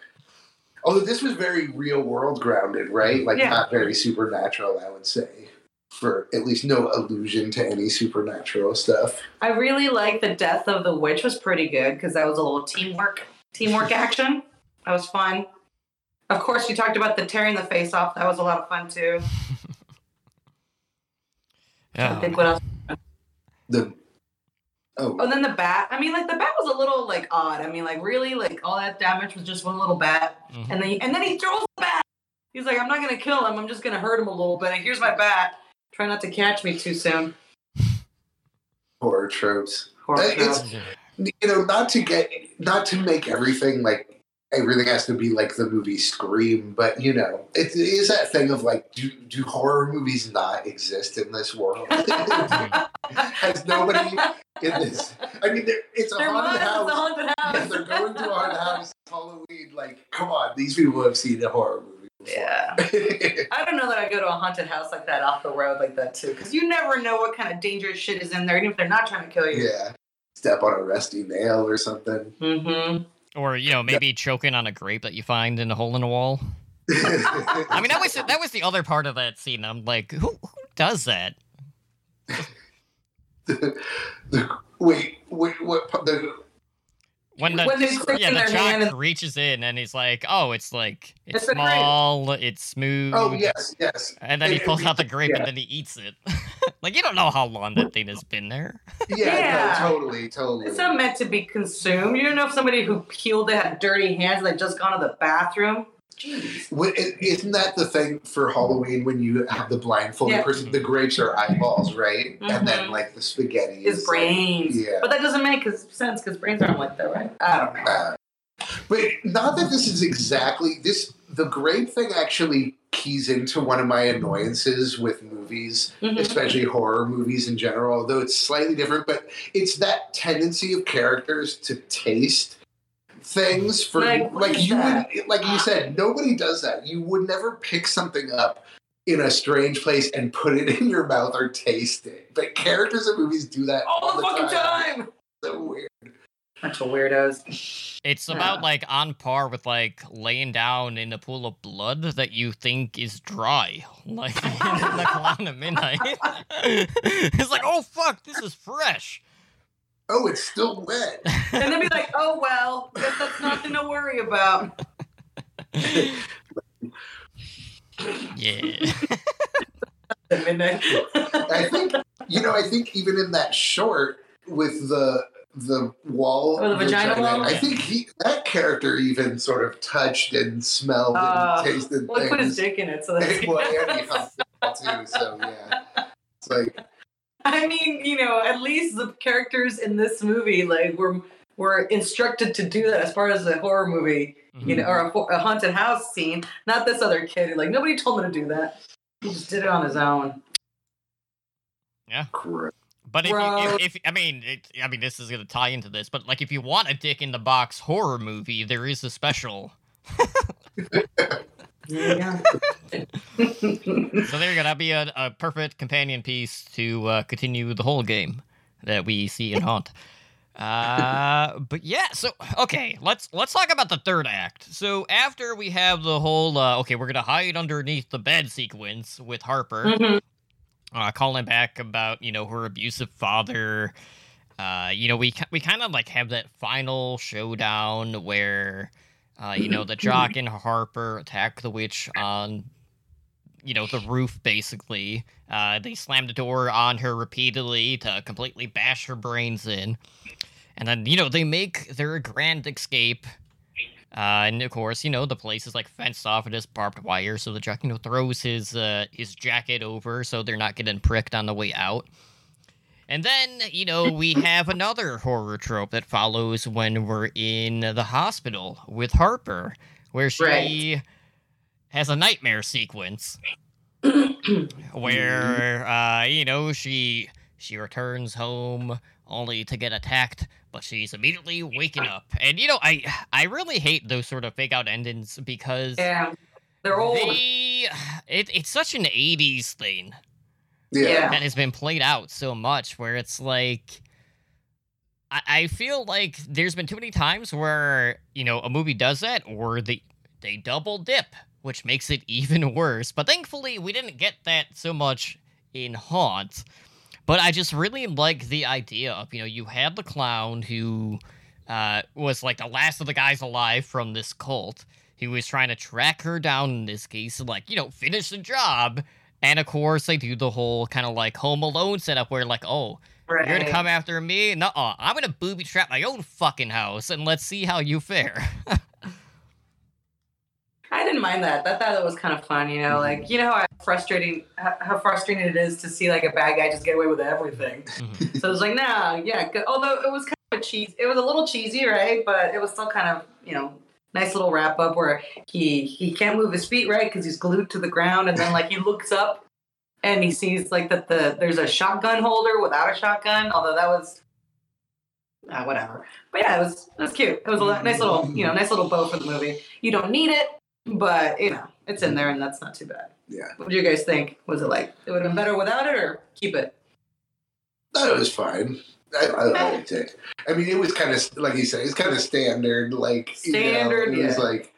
Although this was very real world grounded, right? Like Yeah. not very supernatural, I would say. For at least no allusion to any supernatural stuff. I really like the death of the witch was pretty good because that was a little teamwork teamwork action. That was fun. Of course, you talked about the tearing the face off. That was a lot of fun too. I think what else? The oh, Oh, and then the bat. I mean, like the bat was a little like odd. I mean, like really, like all that damage was just one little bat, Mhm. and then he, and then he throws the bat. He's like, I'm not gonna kill him. I'm just gonna hurt him a little bit. And here's my bat. Try not to catch me too soon. Horror tropes. Horror Uh, it's- tropes. You know, not to get, not to make everything like everything has to be like the movie Scream, but you know, it is that thing of like, do do horror movies not exist in this world? Has nobody in this? I mean, it's a Their haunted house. a haunted Yeah, they're going to a haunted house. Halloween. Like, come on, these people have seen a horror movie. Before. Yeah. I don't know that I go to a haunted house like that off the road like that too, because you never know what kind of dangerous shit is in there, even if they're not trying to kill you. yeah. Step on a rusty nail or something. Mm-hmm. Or you know, maybe choking on a grape that you find in a hole in a wall. I mean, that was that was the other part of that scene. I'm like, who, who does that? the, the, wait, wait, what? The, When the When they yeah, the their jock and- reaches in and he's like, "Oh, it's like it's, It's small, it's oh, smooth." oh yes, yes. And then he And- pulls out the grape yeah. and then he eats it. like you don't know how long that thing has been there. Yeah, Yeah. no, totally, totally. It's not meant to be consumed. You don't know if somebody who peeled it had dirty hands and they just gone to the bathroom. Jeez. Isn't that the thing for Halloween when you have the blindfolded Yeah. person? The grapes are eyeballs, right? And then Mhm. like the spaghetti His is brains. yeah. But that doesn't make sense because brains aren't like that, right? I don't know. Uh, but not that this is exactly this. The grape thing actually keys into one of my annoyances with movies, Mhm. especially horror movies in general. Although it's slightly different, but it's that tendency of characters to taste things for Like, like, you that? would like you said nobody does that. You would never pick something up in a strange place and put it in your mouth or taste it. But characters in movies do that All the fucking time. So weird. Bunch of weirdos. It's about Yeah. like on par with like laying down in a pool of blood that you think is dry, like in the clown at midnight. it's like, oh fuck, this is fresh. Oh, it's still wet. And they'd be like, oh, well, guess that's nothing to worry about. yeah. At midnight. I think you know. I think even in that short with the the wall, Oh, the vagina wall? I think he that character even sort of touched and smelled Uh, and tasted well, he put his things. dick in it, so that's. well, and he humped it too. So yeah, it's like I mean, you know, at least the characters in this movie, like, were were instructed to do that as far as a horror movie, you know, mm-hmm. or a, a haunted house scene. Not this other kid. Like, nobody told him to do that. He just did it on his own. gross. But if, you, if, if I mean, it, I mean, this is gonna tie into this. But like, if you want a dick in the box horror movie, there is a special. So there, you go. That'd be a, a perfect companion piece to uh, continue the whole game that we see in Haunt. Uh, but yeah, so okay, let's let's talk about the third act. So after we have the whole uh, okay, we're gonna hide underneath the bed sequence with Harper, Mhm. uh, calling back about you know her abusive father. Uh, you know we we kind of like have that final showdown where, uh, you know the jock and Harper attack the witch on, you know the roof basically. Uh, they slam the door on her repeatedly to completely bash her brains in, and then you know they make their grand escape. Uh, and of course, you know the place is like fenced off with this barbed wire, so the jock, you know, throws his uh, his jacket over so they're not getting pricked on the way out. And then, you know, we have another horror trope that follows when we're in the hospital with Harper, where she Right. has a nightmare sequence where uh, you know she she returns home only to get attacked but she's immediately waking up and you know i i really hate those sort of fake out endings because yeah. They're old. they it, it's such an 80s thing Yeah. And it's been played out so much where it's like I, I feel like there's been too many times where you know a movie does that or they they double dip which makes it even worse. But thankfully we didn't get that so much in haunt. But i just really like the idea of you know you had the clown who uh, was like the last of the guys alive from this cult. He was trying to track her down in this case and like you know finish the job and of course, they do the whole kind of like Home Alone setup where, like, oh, right. you're gonna come after me? No, I'm gonna booby trap my own fucking house and let's see how you fare. I I didn't mind that. That thought it was kind of fun, you know. Mm-hmm. Like you know how frustrating how frustrating it is to see like a bad guy just get away with everything. Mhm. So it was like, nah, yeah. Good. Although it was kind of a cheese, it was a little cheesy, right? But it was still kind of you know nice little wrap up where he he can't move his feet right because he's glued to the ground, and then like he looks up and he sees like that the there's a shotgun holder without a shotgun. Although that was. Uh, whatever, but yeah, it was it was cute. It was a nice little, you know, nice little bow for the movie. You don't need it, but you know, it's in there, and that's not too bad. Yeah. What do you guys think? Was it like it would have been better without it, or keep it? That was fine. I, I liked it. I mean, it was kind of like you said, it's kind of standard. Like Standard, you know, it was like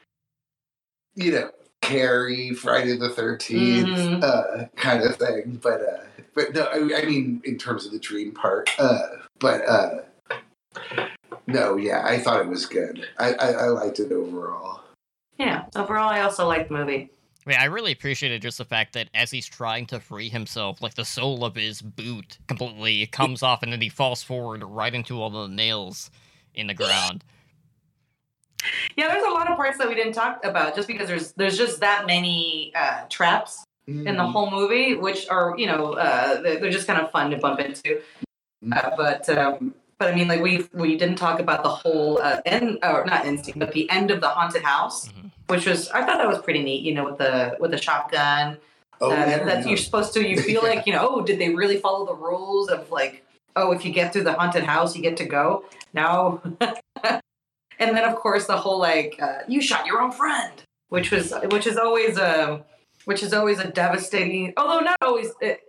you know, Carrie, Friday the 13th Mhm. uh, kind of thing. But uh, but no, I, I mean, in terms of the dream part. Uh, but uh, no, yeah, I thought it was good. I, I, I liked it overall. Yeah. Overall, I also liked the movie. I mean, I really appreciated just the fact that as he's trying to free himself, like the sole of his boot completely comes off and then he falls forward right into all the nails in the ground. Yeah, there's a lot of parts that we didn't talk about just because there's there's just that many uh, traps in the Mhm. whole movie, which are you know uh, they're, they're just kind of fun to bump into. Uh, but um, but I mean, like we we didn't talk about the whole uh, end or not end scene, but the end of the haunted house, Mhm. Which was I thought that was pretty neat. You know, with the with the shotgun. Oh, uh, yeah, that yeah. you're supposed to you feel like you know oh did they really follow the rules of like oh if you get through the haunted house you get to go no and then of course the whole like uh, you shot your own friend which was which is always a which is always a devastating although not always it,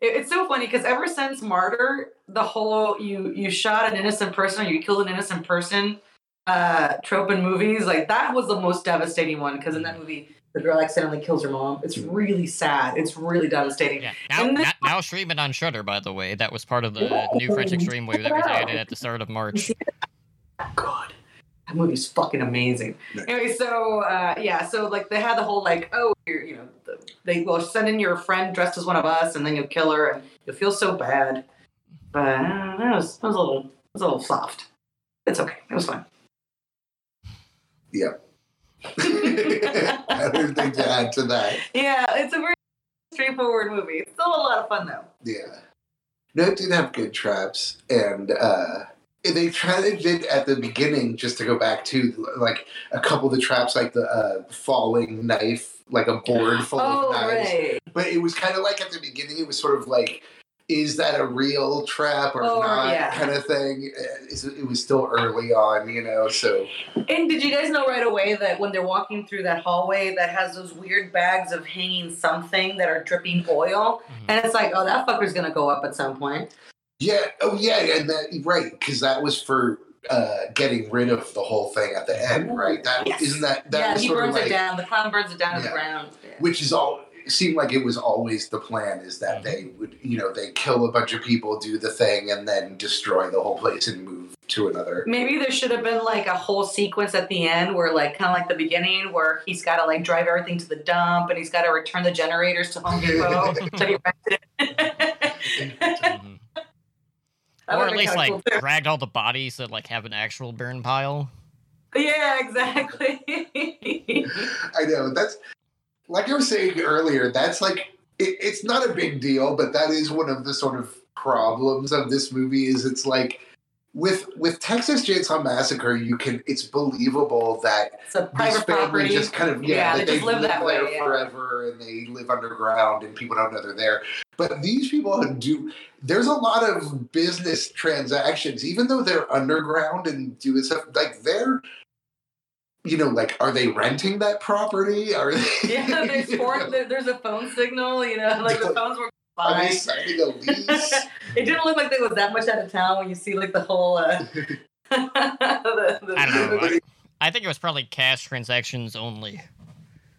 it- it's so funny because ever since martyr the whole you you shot an innocent person or you killed an innocent person uh trope in movies like that was the most devastating one because in that movie the girl accidentally kills her mom it's really sad it's really devastating Yeah. Now, And now, now streaming on Shudder, by the way. That was part of the new French Extreme Wave that was added at the start of March. God, that movie's fucking amazing. Nice. Anyway, so uh, yeah, so like they had the whole like, oh, you're, you know, the, they will send in your friend dressed as one of us, and then you'll kill her, and you'll feel so bad. But uh, that was that was a little it was a little soft. It's okay. It was fine. I have anything to add to that. Yeah, it's a very straightforward movie. It's still a lot of fun though. Yeah. No, it did have good traps, and uh, they tried it did at the beginning just to go back to like a couple of the traps, like the uh, falling knife, like a board full Oh of knives. right. But it was kind of like at the beginning, it was sort of like, is that a real trap or Oh, not, yeah. kind of thing. Uh, It was still early on, you know. So And did you guys know right away that when they're walking through that hallway that has those weird bags of hanging something that are dripping oil? Mhm. And it's like, oh, that fucker's gonna go up at some point. yeah, oh yeah, and that right because that was for. Uh, getting rid of the whole thing at the end, right? That Yes. not that that yeah, he sort burns of like it down. The clown burns it down to the ground. Yeah. which is all it seemed like it was always the plan is that they would you know they kill a bunch of people do the thing and then destroy the whole place and move to another Maybe there should have been like a whole sequence at the end where, like, kind of like the beginning, where he's got to like drive everything to the dump and he's got to return the generators to Home Depot. so he rented it. Mhm. Or at least like cool, dragged all the bodies that like have an actual burn pile. Yeah, exactly. i know that's like i was saying earlier that's like it, it's not a big deal but that is one of the sort of problems of this movie is it's like with with texas chainsaw massacre you can it's believable that it's a this family property. just kind of yeah, Yeah, that they just live that there way, yeah. forever and they live underground and people don't know they're there but these people do there's a lot of business transactions even though they're underground and doing stuff like they're you know like are they renting that property are they yeah, there's, phone, there, there's a phone signal, you know, like the phones were Fine. are they signing a lease it didn't look like they was that much out of town when you see like the whole. Uh, the, the, I don't know. I, I think it was probably cash transactions only.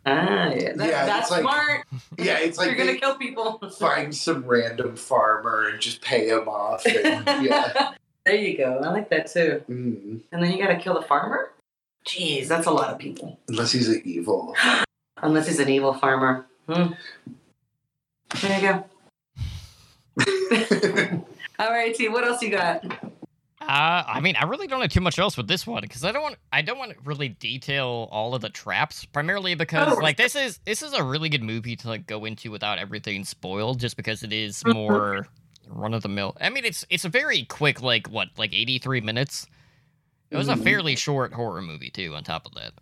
Ah, yeah, that, Yeah, that's it's like- smart. yeah it's like You're gonna kill people. find some random farmer and just pay him off and, yeah there you go. I like that too. Mm. And then you gotta kill the farmer. Jeez, that's a lot of people. unless he's an evil Unless he's an evil farmer. Hmm. There you go. All right, T. What else you got? Uh, I mean, I really don't have too much else with this one because I don't want I don't want to really detail all of the traps. Primarily because Oh. like this is this is a really good movie to like go into without everything spoiled, just because it is more run of the mill. I mean, it's it's a very quick like what like eighty three minutes. It was a Mhm. fairly short horror movie too. On top of that,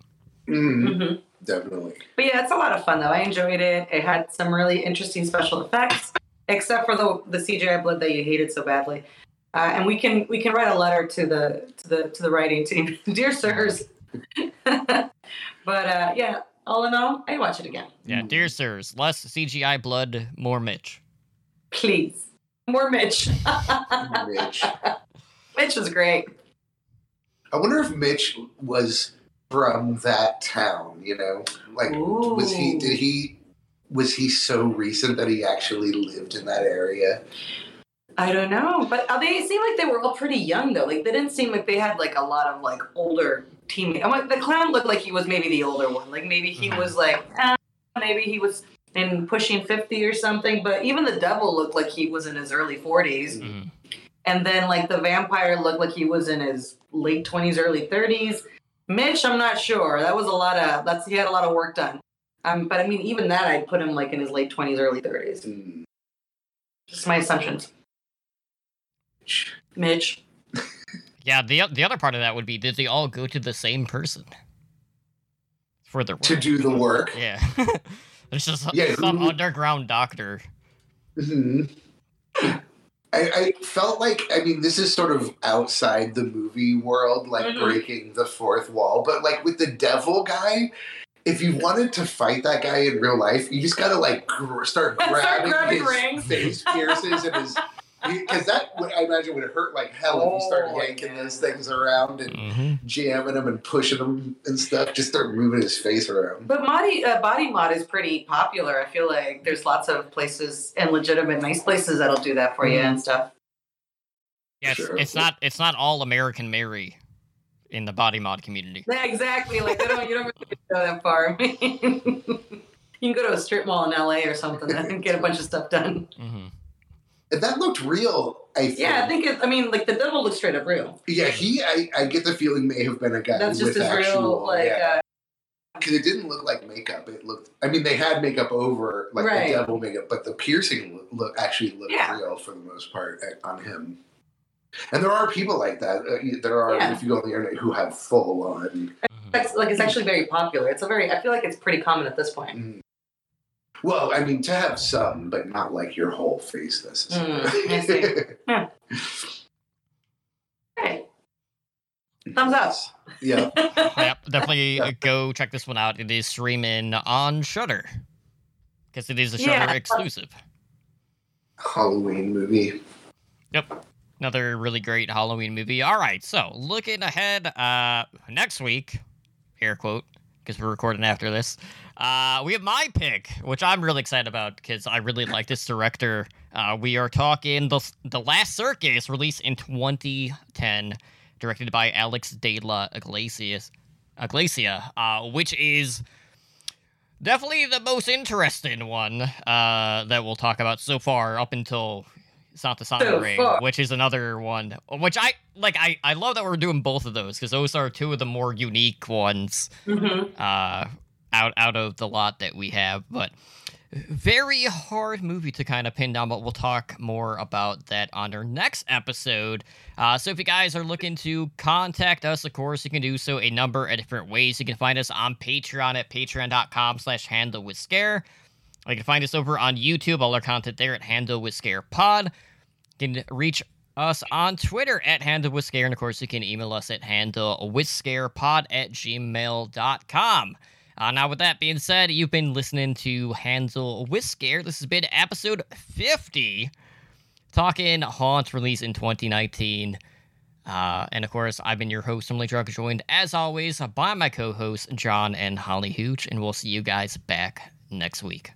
Mhm, hmm definitely. But yeah, it's a lot of fun though. I enjoyed it. It had some really interesting special effects, except for the the CGI blood that you hated so badly. Uh, and we can we can write a letter to the to the to the writing team, dear sirs. but uh, yeah, all in all, I watch it again. yeah, dear sirs, less CGI blood, more Mitch. Please, more Mitch. Mitch. Mitch was great. I wonder if Mitch was from that town. You know, like was he? Did he? Was he so recent that he actually lived in that area? I don't know, but uh, they seem like they were all pretty young though. Like they didn't seem like they had like a lot of like older teammates. I'm like, the clown looked like he was maybe the older one. Like maybe he Mhm. was like, eh, maybe he was in pushing fifty or something. But even the devil looked like he was in his early 40s, Mhm. And then like the vampire looked like he was in his late twenties, early thirties. Mitch, I'm not sure. That was a lot of that's he had a lot of work done. Um, but I mean, even that I'd put him like in his late twenties, early thirties. Mm. Just my assumptions. Mitch. Yeah, the the other part of that would be did they all go to the same person for their work? To do the work. Yeah. There's just Yeah, some who- underground doctor. hmm I, I felt like I mean this is sort of outside the movie world, like Mhm. breaking the fourth wall. But like with the devil guy, if you wanted to fight that guy in real life, you just gotta like gr- start Start grabbing, grabbing his rings. face pierces and his because that would, I imagine would hurt like hell if you started Oh, yanking yeah. those things around and hmm jamming them and pushing them and stuff. Just start moving his face around. But body uh, body mod is pretty popular. I feel like there's lots of places and legitimate nice places that'll do that for you and stuff. Yeah, it's, Sure. it's not it's not all American Mary in the body mod community. Yeah, exactly. Like they don't you don't really go that far. I mean, you can go to a strip mall in LA or something and get a bunch of stuff done. hmm And that looked real. I think. Yeah, I think it. I mean, like the devil looks straight up real. Yeah, he. I, I get the feeling may have been a guy That's just with as actual, real. Like yeah. uh, because it didn't look like makeup. It looked. I mean, they had makeup over like Right. the devil makeup, but the piercing look, look actually looked Yeah. real for the most part eh, on him. And there are people like that. Uh, there are, Yeah. if you go on the internet, who have full on. hmm it's, like it's actually very popular. It's a very. I feel like it's pretty common at this point. Mm. Well, I mean, to have some, but not like your whole face. This is. Mm, I Hey, thumbs up. yeah. Yep, definitely go check this one out. It is streaming on Shudder because it is a Shudder Yeah. exclusive. Halloween movie. Yep. Another really great Halloween movie. All right, so looking ahead, uh, next week, air quote, because we're recording after this, uh, we have my pick, which I'm really excited about because I really like this director. Uh, we are talking the the Last Circus, released in 2010, directed by Alex De La Iglesias, Iglesia, uh, which is definitely the most interesting one uh, that we'll talk about so far, up until Santa So Sangre, far. which is another one. Which I like. I I love that we're doing both of those because those are two of the more unique ones hmm uh, out out of the lot that we have. But very hard movie to kind of pin down. But we'll talk more about that on our next episode. Uh, so if you guys are looking to contact us, of course, you can do so a number of different ways. You can find us on Patreon at patreon.com slash handle with scare. You can find us over on YouTube, all our content there at Handle with Scare Pod. You can reach us on Twitter at Handle with Scare, and of course, you can email us at handle with scarepod at gmail.com. Uh, now, with that being said, you've been listening to Handle with Scare. This has been episode 50, talking Haunt release in 2019. Uh, and of course, I've been your host, Emily Drug, joined as always by my co hosts, John and Holly Hooch, and we'll see you guys back next week.